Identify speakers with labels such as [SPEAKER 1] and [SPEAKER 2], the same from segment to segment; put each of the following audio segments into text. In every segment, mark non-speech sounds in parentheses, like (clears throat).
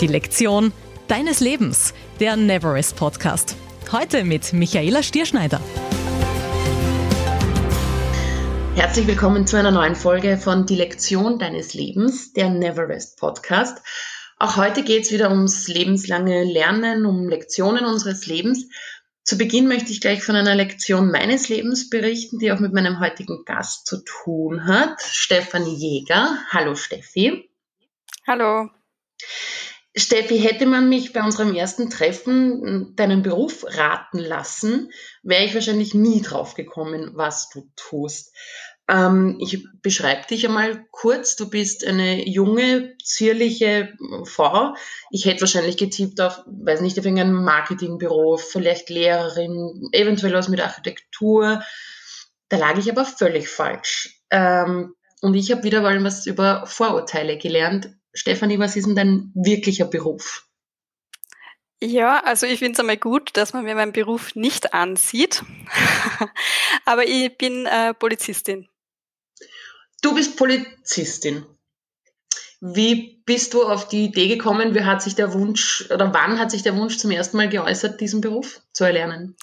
[SPEAKER 1] Die Lektion deines Lebens, der Neverest Podcast. Heute mit Michaela Stierschneider.
[SPEAKER 2] Herzlich willkommen zu einer neuen Folge von Die Lektion deines Lebens, der Neverest Podcast. Auch heute geht es wieder ums lebenslange Lernen, um Lektionen unseres Lebens. Zu Beginn möchte ich gleich von einer Lektion meines Lebens berichten, die auch mit meinem heutigen Gast zu tun hat, Stefanie Jäger. Hallo Steffi.
[SPEAKER 3] Hallo.
[SPEAKER 2] Steffi, hätte man mich bei unserem ersten Treffen deinen Beruf raten lassen, wäre ich wahrscheinlich nie drauf gekommen, was du tust. Ähm, ich beschreibe dich einmal kurz. Du bist eine junge, zierliche Frau. Ich hätte wahrscheinlich getippt auf, weiß nicht, auf irgendein Marketingbüro, vielleicht Lehrerin, eventuell was mit Architektur. Da lag ich aber völlig falsch. Ähm, und ich habe wieder mal was über Vorurteile gelernt. Stefanie, was ist denn dein wirklicher Beruf?
[SPEAKER 3] Ja, also ich finde es einmal gut, dass man mir meinen Beruf nicht ansieht. (laughs) Aber ich bin äh, Polizistin.
[SPEAKER 2] Du bist Polizistin. Wie bist du auf die Idee gekommen? Wie hat sich der Wunsch oder wann hat sich der Wunsch zum ersten Mal geäußert, diesen Beruf zu erlernen?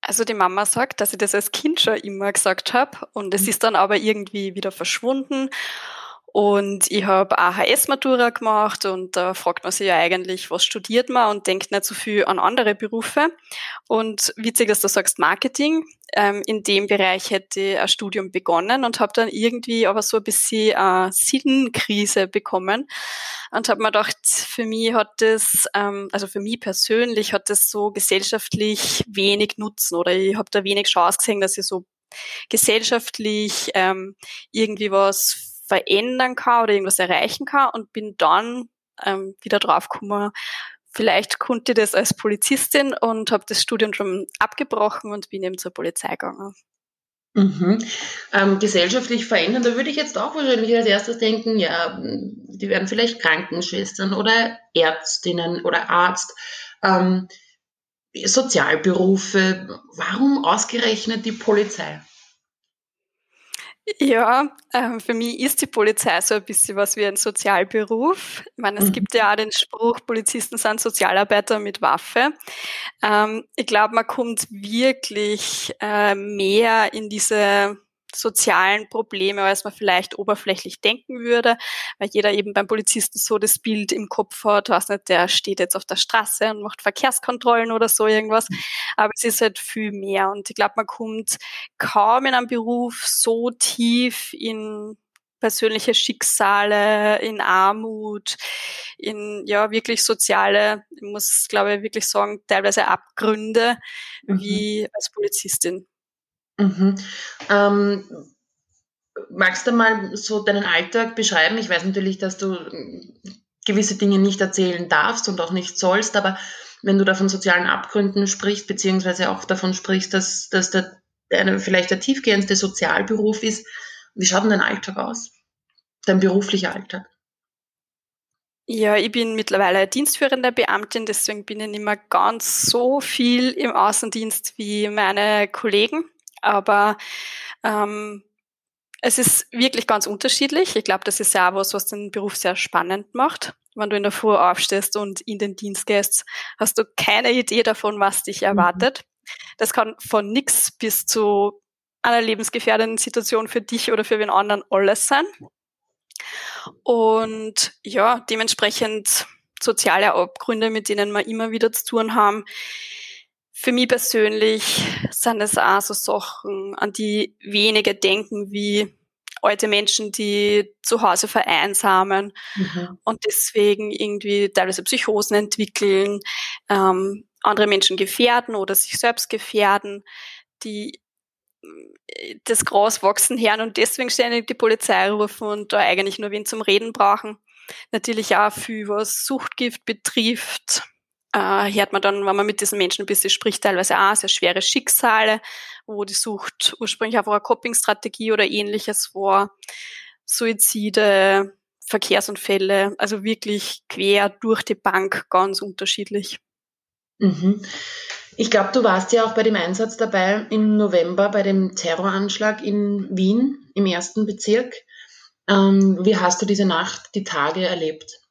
[SPEAKER 3] Also die Mama sagt, dass ich das als Kind schon immer gesagt habe und es mhm. ist dann aber irgendwie wieder verschwunden und ich habe AHS-Matura gemacht und da fragt man sich ja eigentlich, was studiert man und denkt nicht so viel an andere Berufe. Und witzig, dass du sagst Marketing. Ähm, in dem Bereich hätte ich ein Studium begonnen und habe dann irgendwie aber so ein bisschen eine Sinnkrise bekommen und habe mir gedacht, für mich hat das, ähm, also für mich persönlich hat das so gesellschaftlich wenig Nutzen oder ich habe da wenig Chance gesehen, dass ich so gesellschaftlich ähm, irgendwie was verändern kann oder irgendwas erreichen kann und bin dann ähm, wieder draufgekommen, vielleicht konnte ich das als Polizistin und habe das Studium schon abgebrochen und bin eben zur Polizei gegangen.
[SPEAKER 2] Mhm. Ähm, gesellschaftlich verändern, da würde ich jetzt auch wahrscheinlich als erstes denken, ja, die werden vielleicht Krankenschwestern oder Ärztinnen oder Arzt, ähm, Sozialberufe. Warum ausgerechnet die Polizei?
[SPEAKER 3] Ja, ähm, für mich ist die Polizei so ein bisschen was wie ein Sozialberuf. Ich meine, es mhm. gibt ja auch den Spruch, Polizisten sind Sozialarbeiter mit Waffe. Ähm, ich glaube, man kommt wirklich äh, mehr in diese sozialen Probleme, als man vielleicht oberflächlich denken würde, weil jeder eben beim Polizisten so das Bild im Kopf hat, was nicht, der steht jetzt auf der Straße und macht Verkehrskontrollen oder so irgendwas. Aber es ist halt viel mehr und ich glaube, man kommt kaum in einem Beruf so tief in persönliche Schicksale, in Armut, in ja wirklich soziale, ich muss glaube ich wirklich sagen, teilweise Abgründe mhm. wie als Polizistin.
[SPEAKER 2] Mhm. Ähm, magst du mal so deinen Alltag beschreiben? Ich weiß natürlich, dass du gewisse Dinge nicht erzählen darfst und auch nicht sollst, aber wenn du da von sozialen Abgründen sprichst, beziehungsweise auch davon sprichst, dass, dass der, der vielleicht der tiefgehendste Sozialberuf ist, wie schaut denn dein Alltag aus? Dein beruflicher Alltag?
[SPEAKER 3] Ja, ich bin mittlerweile dienstführende Beamtin, deswegen bin ich nicht mehr ganz so viel im Außendienst wie meine Kollegen aber ähm, es ist wirklich ganz unterschiedlich. Ich glaube, das ist ja auch was, was den Beruf sehr spannend macht. Wenn du in der Früh aufstehst und in den Dienst gehst, hast du keine Idee davon, was dich mhm. erwartet. Das kann von nichts bis zu einer lebensgefährdenden Situation für dich oder für wen anderen alles sein. Und ja, dementsprechend soziale Abgründe, mit denen wir immer wieder zu tun haben, für mich persönlich sind es auch so Sachen, an die wenige denken, wie alte Menschen, die zu Hause vereinsamen mhm. und deswegen irgendwie teilweise Psychosen entwickeln, ähm, andere Menschen gefährden oder sich selbst gefährden, die äh, das Gras wachsen hören und deswegen ständig die Polizei rufen und da eigentlich nur wen zum Reden brauchen. Natürlich auch viel, was Suchtgift betrifft, äh, hört man dann, wenn man mit diesen Menschen ein bisschen spricht, teilweise auch sehr schwere Schicksale, wo die Sucht ursprünglich einfach eine Coping-Strategie oder ähnliches war, Suizide, Verkehrsunfälle, also wirklich quer durch die Bank ganz unterschiedlich.
[SPEAKER 2] Mhm. Ich glaube, du warst ja auch bei dem Einsatz dabei im November bei dem Terroranschlag in Wien im ersten Bezirk. Ähm, wie hast du diese Nacht, die Tage erlebt?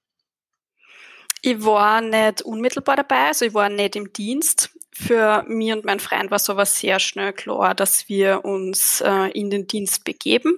[SPEAKER 3] Ich war nicht unmittelbar dabei, also ich war nicht im Dienst. Für mich und mein Freund war es aber sehr schnell klar, dass wir uns äh, in den Dienst begeben.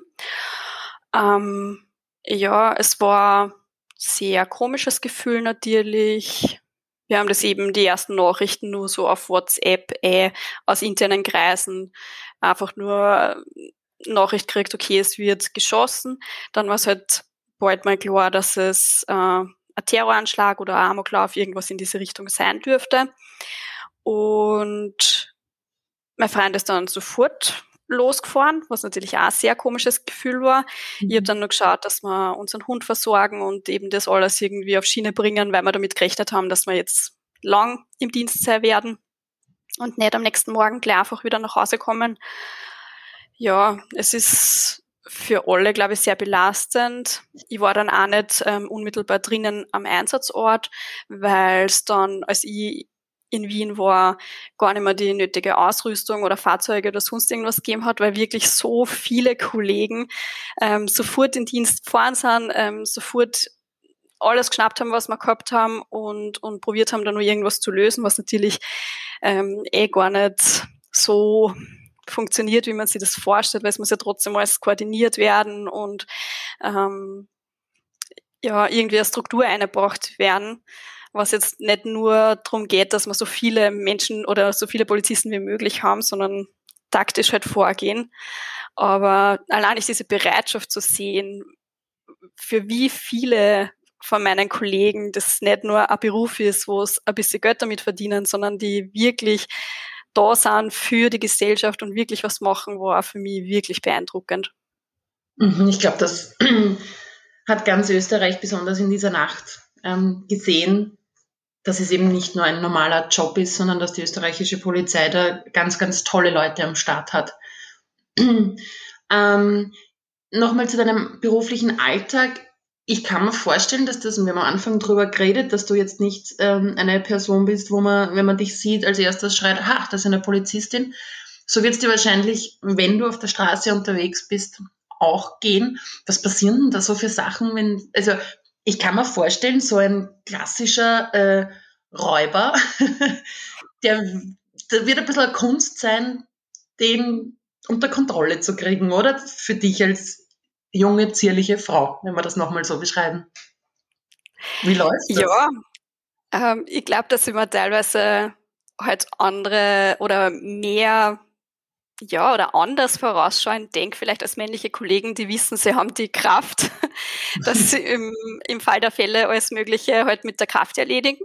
[SPEAKER 3] Ähm, ja, es war sehr komisches Gefühl natürlich. Wir haben das eben die ersten Nachrichten nur so auf WhatsApp äh, aus internen Kreisen einfach nur äh, Nachricht kriegt, okay, es wird geschossen. Dann war es halt bald mal klar, dass es äh, ein Terroranschlag oder ein Amoklauf irgendwas in diese Richtung sein dürfte. Und mein Freund ist dann sofort losgefahren, was natürlich auch ein sehr komisches Gefühl war. Mhm. Ich habe dann noch geschaut, dass wir unseren Hund versorgen und eben das alles irgendwie auf Schiene bringen, weil wir damit gerechnet haben, dass wir jetzt lang im Dienst sein werden und nicht am nächsten Morgen gleich einfach wieder nach Hause kommen. Ja, es ist für alle, glaube ich, sehr belastend. Ich war dann auch nicht ähm, unmittelbar drinnen am Einsatzort, weil es dann, als ich in Wien war, gar nicht mehr die nötige Ausrüstung oder Fahrzeuge oder sonst irgendwas gegeben hat, weil wirklich so viele Kollegen ähm, sofort in Dienst gefahren sind, ähm, sofort alles geschnappt haben, was wir gehabt haben und, und probiert haben, da nur irgendwas zu lösen, was natürlich ähm, eh gar nicht so funktioniert, wie man sich das vorstellt, weil es muss ja trotzdem alles koordiniert werden und ähm, ja, irgendwie eine Struktur eingebracht werden was jetzt nicht nur darum geht, dass wir so viele Menschen oder so viele Polizisten wie möglich haben, sondern taktisch halt vorgehen. Aber allein ist diese Bereitschaft zu sehen, für wie viele von meinen Kollegen das nicht nur ein Beruf ist, wo es ein bisschen Geld damit verdienen, sondern die wirklich da sind für die Gesellschaft und wirklich was machen, war für mich wirklich beeindruckend.
[SPEAKER 2] Mhm, ich glaube, das (clears throat) hat ganz Österreich besonders in dieser Nacht ähm, gesehen, dass es eben nicht nur ein normaler Job ist, sondern dass die österreichische Polizei da ganz, ganz tolle Leute am Start hat. (clears throat) ähm, Nochmal zu deinem beruflichen Alltag. Ich kann mir vorstellen, dass das, wir haben am Anfang drüber geredet, dass du jetzt nicht ähm, eine Person bist, wo man, wenn man dich sieht, als erstes schreit, ha, das ist eine Polizistin. So wird es dir wahrscheinlich, wenn du auf der Straße unterwegs bist, auch gehen. Was passieren denn da so für Sachen, wenn, also ich kann mir vorstellen, so ein klassischer äh, Räuber, (laughs) der, der wird ein bisschen eine Kunst sein, den unter Kontrolle zu kriegen, oder? Für dich als junge, zierliche Frau, wenn wir das nochmal so beschreiben. Wie läuft das?
[SPEAKER 3] Ja, ähm, ich glaube, dass immer teilweise halt andere oder mehr ja, oder anders vorausschauen, denk vielleicht als männliche Kollegen, die wissen, sie haben die Kraft, (laughs) dass sie im, im Fall der Fälle alles Mögliche halt mit der Kraft erledigen.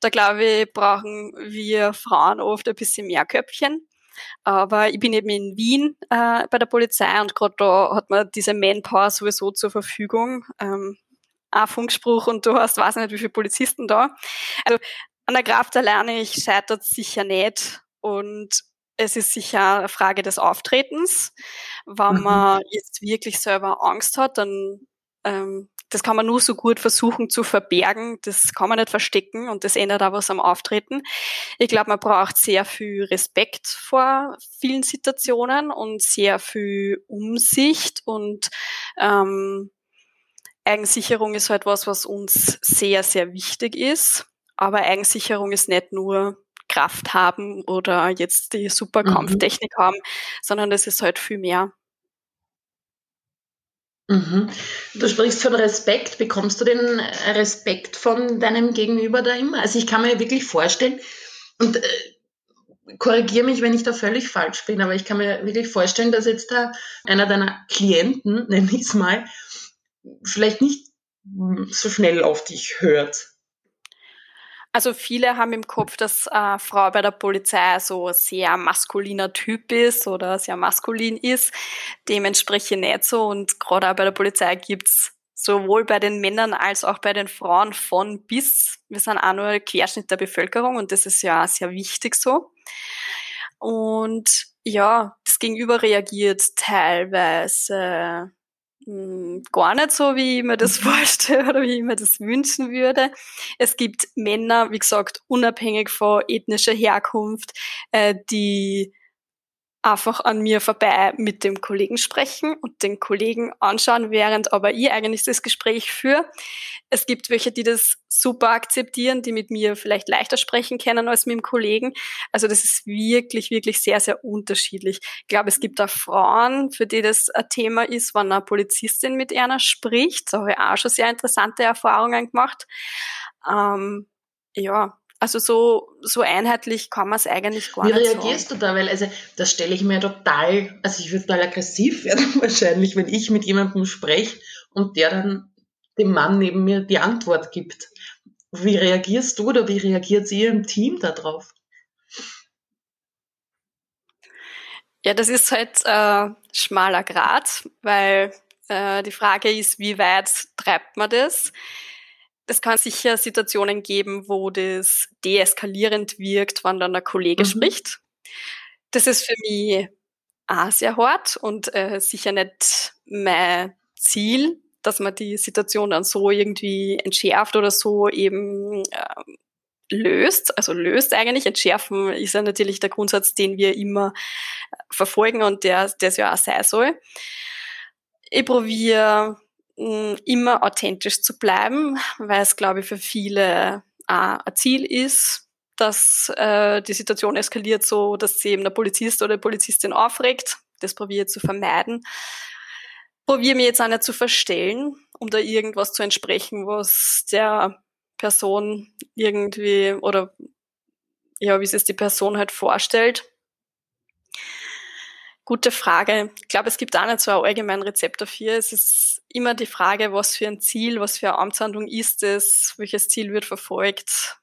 [SPEAKER 3] Da glaube ich, brauchen wir Frauen oft ein bisschen mehr Köpfchen. Aber ich bin eben in Wien äh, bei der Polizei und gerade da hat man diese Manpower sowieso zur Verfügung. Ähm, ein Funkspruch und du hast weiß nicht, wie viele Polizisten da. Also an der Kraft alleine ich scheitert sicher nicht. Und es ist sicher eine Frage des Auftretens. Wenn mhm. man jetzt wirklich selber Angst hat, dann ähm, das kann man nur so gut versuchen zu verbergen. Das kann man nicht verstecken und das ändert auch was am Auftreten. Ich glaube, man braucht sehr viel Respekt vor vielen Situationen und sehr viel Umsicht und ähm, Eigensicherung ist halt was, was uns sehr, sehr wichtig ist. Aber Eigensicherung ist nicht nur Kraft haben oder jetzt die super. Kampftechnik mhm. haben, sondern das ist halt viel mehr.
[SPEAKER 2] Mhm. Du sprichst von Respekt. Bekommst du den Respekt von deinem Gegenüber da immer? Also ich kann mir wirklich vorstellen, und äh, korrigiere mich, wenn ich da völlig falsch bin, aber ich kann mir wirklich vorstellen, dass jetzt da einer deiner Klienten, (laughs) nenne ich es mal, vielleicht nicht so schnell auf dich hört.
[SPEAKER 3] Also viele haben im Kopf, dass äh, Frau bei der Polizei so sehr maskuliner Typ ist oder sehr maskulin ist. Dementsprechend nicht so. Und gerade auch bei der Polizei gibt's sowohl bei den Männern als auch bei den Frauen von bis. Wir sind auch nur Querschnitt der Bevölkerung und das ist ja sehr wichtig so. Und ja, das Gegenüber reagiert teilweise gar nicht so, wie ich mir das (laughs) vorstelle oder wie ich mir das wünschen würde. Es gibt Männer, wie gesagt, unabhängig von ethnischer Herkunft, äh, die einfach an mir vorbei mit dem Kollegen sprechen und den Kollegen anschauen, während aber ich eigentlich das Gespräch führe. Es gibt welche, die das super akzeptieren, die mit mir vielleicht leichter sprechen können als mit dem Kollegen. Also das ist wirklich, wirklich sehr, sehr unterschiedlich. Ich glaube, es gibt auch Frauen, für die das ein Thema ist, wenn eine Polizistin mit einer spricht. Da habe ich auch schon sehr interessante Erfahrungen gemacht. Ähm, ja, also so, so einheitlich kann man es eigentlich gar
[SPEAKER 2] Wie
[SPEAKER 3] nicht
[SPEAKER 2] Wie reagierst sagen. du da? Weil also das stelle ich mir total, also ich würde total aggressiv werden (laughs) wahrscheinlich, wenn ich mit jemandem spreche und der dann dem Mann neben mir die Antwort gibt. Wie reagierst du oder wie reagiert ihr im Team darauf?
[SPEAKER 3] Ja, das ist halt äh, schmaler Grad, weil äh, die Frage ist, wie weit treibt man das? Es kann sicher Situationen geben, wo das deeskalierend wirkt, wenn dann ein Kollege mhm. spricht. Das ist für mich auch sehr hart und äh, sicher nicht mein Ziel, dass man die Situation dann so irgendwie entschärft oder so eben äh, löst. Also löst eigentlich. Entschärfen ist ja natürlich der Grundsatz, den wir immer verfolgen und der, der es ja auch sein soll. Ich probiere immer authentisch zu bleiben, weil es, glaube ich, für viele auch ein Ziel ist, dass äh, die Situation eskaliert so, dass sie eben der Polizist oder die Polizistin aufregt. Das probiere ich zu vermeiden. Probiere mir jetzt auch nicht zu verstellen, um da irgendwas zu entsprechen, was der Person irgendwie oder ja, wie es die Person halt vorstellt. Gute Frage. Ich glaube, es gibt auch nicht so ein allgemeines Rezept dafür. Es ist immer die Frage, was für ein Ziel, was für eine Amtshandlung ist es, welches Ziel wird verfolgt.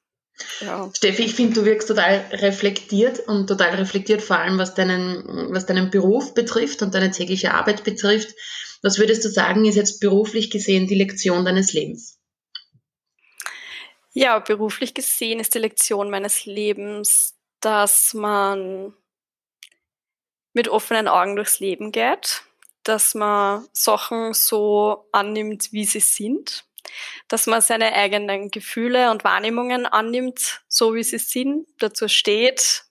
[SPEAKER 2] Ja. Steffi, ich finde, du wirkst total reflektiert und total reflektiert vor allem, was deinen, was deinen Beruf betrifft und deine tägliche Arbeit betrifft. Was würdest du sagen, ist jetzt beruflich gesehen die Lektion deines Lebens?
[SPEAKER 3] Ja, beruflich gesehen ist die Lektion meines Lebens, dass man mit offenen Augen durchs Leben geht, dass man Sachen so annimmt, wie sie sind, dass man seine eigenen Gefühle und Wahrnehmungen annimmt, so wie sie sind, dazu steht,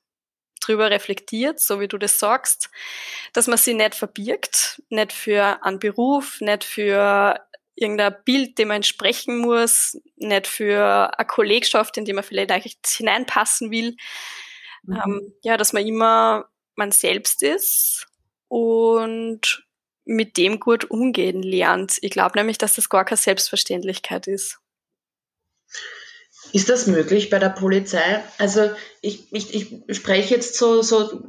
[SPEAKER 3] drüber reflektiert, so wie du das sagst, dass man sie nicht verbirgt, nicht für einen Beruf, nicht für irgendein Bild, dem man entsprechen muss, nicht für eine Kollegschaft, in die man vielleicht hineinpassen will. Mhm. Ähm, ja, dass man immer man selbst ist und mit dem gut umgehen lernt. Ich glaube nämlich, dass das gar keine Selbstverständlichkeit ist.
[SPEAKER 2] Ist das möglich bei der Polizei? Also ich, ich, ich spreche jetzt so, so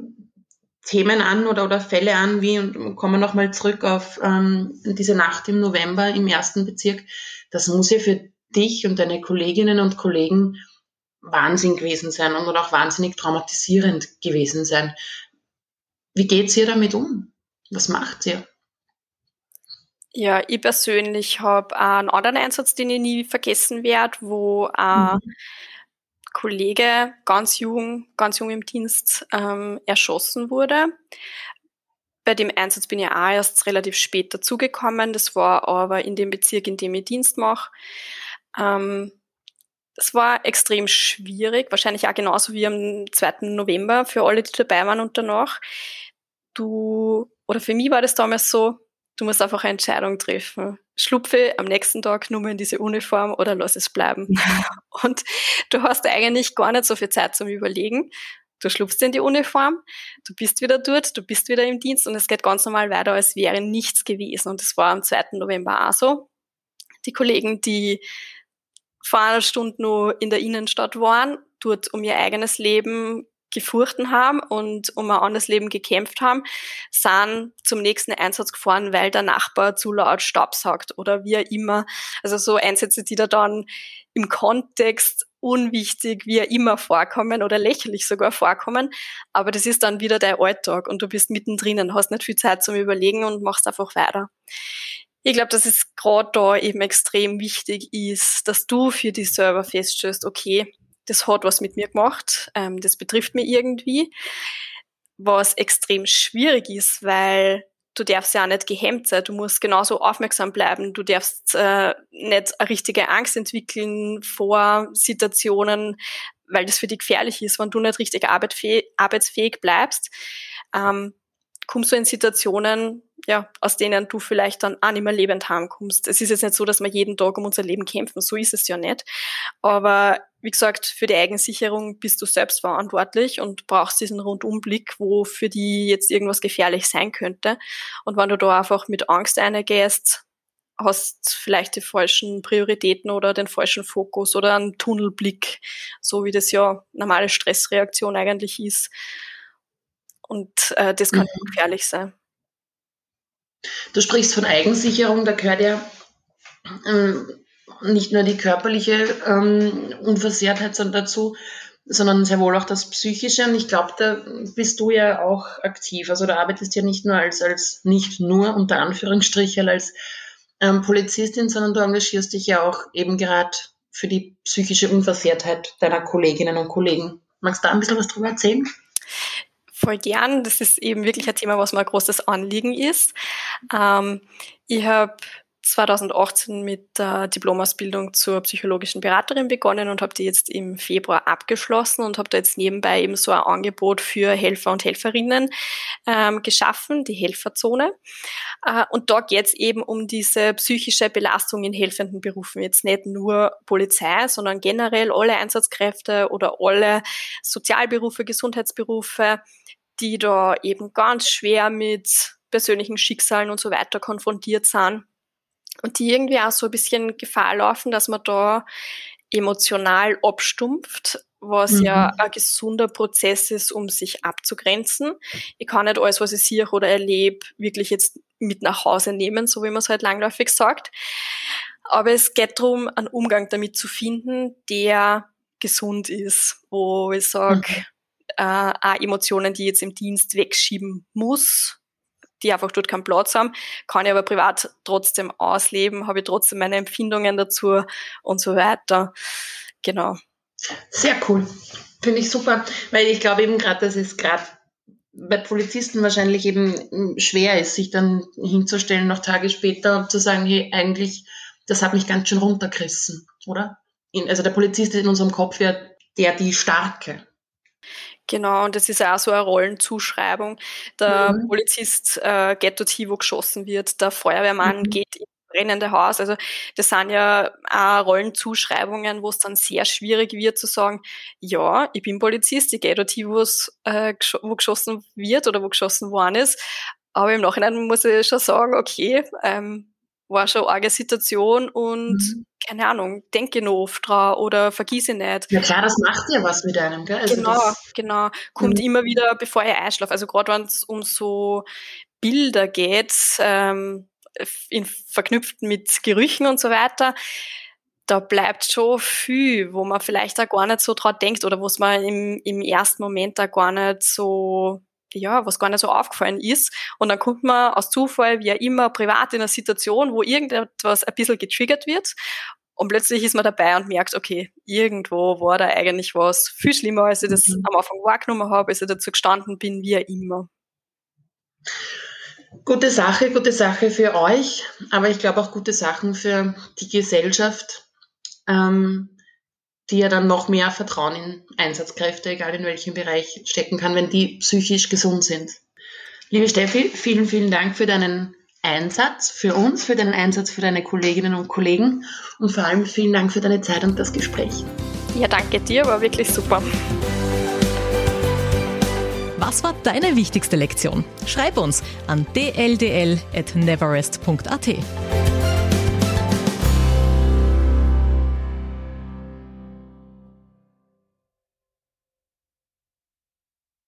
[SPEAKER 2] Themen an oder, oder Fälle an, wie, und kommen nochmal zurück auf ähm, diese Nacht im November im ersten Bezirk. Das muss ja für dich und deine Kolleginnen und Kollegen Wahnsinn gewesen sein und auch wahnsinnig traumatisierend gewesen sein. Wie geht's ihr damit um? Was macht ihr?
[SPEAKER 3] Ja, ich persönlich habe einen anderen Einsatz, den ich nie vergessen werde, wo ein mhm. Kollege ganz jung, ganz jung im Dienst ähm, erschossen wurde. Bei dem Einsatz bin ich auch erst relativ spät dazugekommen. Das war aber in dem Bezirk, in dem ich Dienst mache. Ähm, das war extrem schwierig, wahrscheinlich auch genauso wie am 2. November für alle, die dabei waren und danach. Du, oder für mich war das damals so, du musst einfach eine Entscheidung treffen. Schlupfe am nächsten Tag nur mehr in diese Uniform oder lass es bleiben. (laughs) und du hast eigentlich gar nicht so viel Zeit zum Überlegen. Du schlupfst in die Uniform, du bist wieder dort, du bist wieder im Dienst und es geht ganz normal weiter, als wäre nichts gewesen. Und das war am 2. November auch so. Die Kollegen, die vor einer Stunde nur in der Innenstadt waren, dort um ihr eigenes Leben gefurchten haben und um ein anderes Leben gekämpft haben, sind zum nächsten Einsatz gefahren, weil der Nachbar zu laut Staub sagt oder wie er immer. Also so Einsätze, die da dann im Kontext unwichtig, wie er immer vorkommen oder lächerlich sogar vorkommen. Aber das ist dann wieder dein Alltag und du bist mittendrin, hast nicht viel Zeit zum Überlegen und machst einfach weiter. Ich glaube, dass es gerade da eben extrem wichtig ist, dass du für dich selber feststellst, okay, das hat was mit mir gemacht, ähm, das betrifft mich irgendwie, was extrem schwierig ist, weil du darfst ja auch nicht gehemmt sein, du musst genauso aufmerksam bleiben, du darfst äh, nicht eine richtige Angst entwickeln vor Situationen, weil das für dich gefährlich ist, wenn du nicht richtig arbeitsfähig bleibst, ähm, kommst du in Situationen, ja, aus denen du vielleicht dann auch nicht mehr lebend heimkommst. Es ist jetzt nicht so, dass wir jeden Tag um unser Leben kämpfen, so ist es ja nicht. Aber wie gesagt, für die Eigensicherung bist du selbst verantwortlich und brauchst diesen Rundumblick, wo für die jetzt irgendwas gefährlich sein könnte. Und wenn du da einfach mit Angst reingehst, hast vielleicht die falschen Prioritäten oder den falschen Fokus oder einen Tunnelblick, so wie das ja normale Stressreaktion eigentlich ist. Und äh, das kann mhm. gefährlich sein.
[SPEAKER 2] Du sprichst von Eigensicherung, da gehört ja ähm, nicht nur die körperliche ähm, Unversehrtheit dazu, sondern sehr wohl auch das Psychische. Und ich glaube, da bist du ja auch aktiv. Also du arbeitest ja nicht nur als, als nicht nur unter Anführungsstrichen als ähm, Polizistin, sondern du engagierst dich ja auch eben gerade für die psychische Unversehrtheit deiner Kolleginnen und Kollegen. Magst du da ein bisschen was drüber erzählen?
[SPEAKER 3] Voll gern. Das ist eben wirklich ein Thema, was mir ein großes Anliegen ist. Ähm, ich habe 2018 mit der Diplomausbildung zur psychologischen Beraterin begonnen und habe die jetzt im Februar abgeschlossen und habe da jetzt nebenbei eben so ein Angebot für Helfer und Helferinnen ähm, geschaffen, die Helferzone. Äh, und da geht es eben um diese psychische Belastung in helfenden Berufen. Jetzt nicht nur Polizei, sondern generell alle Einsatzkräfte oder alle Sozialberufe, Gesundheitsberufe, die da eben ganz schwer mit persönlichen Schicksalen und so weiter konfrontiert sind und die irgendwie auch so ein bisschen Gefahr laufen, dass man da emotional abstumpft, was mhm. ja ein gesunder Prozess ist, um sich abzugrenzen. Ich kann nicht alles, was ich sehe oder erlebe, wirklich jetzt mit nach Hause nehmen, so wie man es halt langläufig sagt. Aber es geht darum, einen Umgang damit zu finden, der gesund ist, wo ich sage, mhm. äh, auch Emotionen, die ich jetzt im Dienst wegschieben muss, die einfach dort keinen Platz haben, kann ich aber privat trotzdem ausleben, habe ich trotzdem meine Empfindungen dazu und so weiter. Genau.
[SPEAKER 2] Sehr cool. Finde ich super, weil ich glaube eben gerade, dass es gerade bei Polizisten wahrscheinlich eben schwer ist, sich dann hinzustellen, noch Tage später und zu sagen, hey, eigentlich, das hat mich ganz schön runtergerissen, oder? Also der Polizist ist in unserem Kopf ja der, die Starke.
[SPEAKER 3] Genau, und das ist auch so eine Rollenzuschreibung. Der mhm. Polizist äh, geht dorthin, wo geschossen wird, der Feuerwehrmann mhm. geht ins brennende Haus. Also das sind ja auch Rollenzuschreibungen, wo es dann sehr schwierig wird zu sagen, ja, ich bin Polizist, ich gehe dorthin, wo es äh, wo geschossen wird oder wo geschossen worden ist. Aber im Nachhinein muss ich schon sagen, okay, ähm, war schon eine arge Situation und mhm keine Ahnung, denke noch oft dran oder vergieße nicht.
[SPEAKER 2] Ja klar, das macht ja was mit einem, gell?
[SPEAKER 3] Also genau, genau. Kommt mhm. immer wieder, bevor ich einschlafe. Also gerade wenn es um so Bilder geht, ähm, in, verknüpft mit Gerüchen und so weiter, da bleibt schon viel, wo man vielleicht auch gar nicht so dran denkt oder was man im, im ersten Moment da gar nicht so ja, was gar nicht so aufgefallen ist. Und dann kommt man aus Zufall, wie ja immer, privat in einer Situation, wo irgendetwas ein bisschen getriggert wird. Und plötzlich ist man dabei und merkt, okay, irgendwo war da eigentlich was viel schlimmer, als ich das mhm. am Anfang wahrgenommen habe, als ich dazu gestanden bin, wie immer.
[SPEAKER 2] Gute Sache, gute Sache für euch, aber ich glaube auch gute Sachen für die Gesellschaft. Ähm, die ja dann noch mehr Vertrauen in Einsatzkräfte, egal in welchem Bereich, stecken kann, wenn die psychisch gesund sind. Liebe Steffi, vielen, vielen Dank für deinen Einsatz für uns, für deinen Einsatz für deine Kolleginnen und Kollegen und vor allem vielen Dank für deine Zeit und das Gespräch.
[SPEAKER 3] Ja, danke dir, war wirklich super.
[SPEAKER 1] Was war deine wichtigste Lektion? Schreib uns an dldl.neverest.at.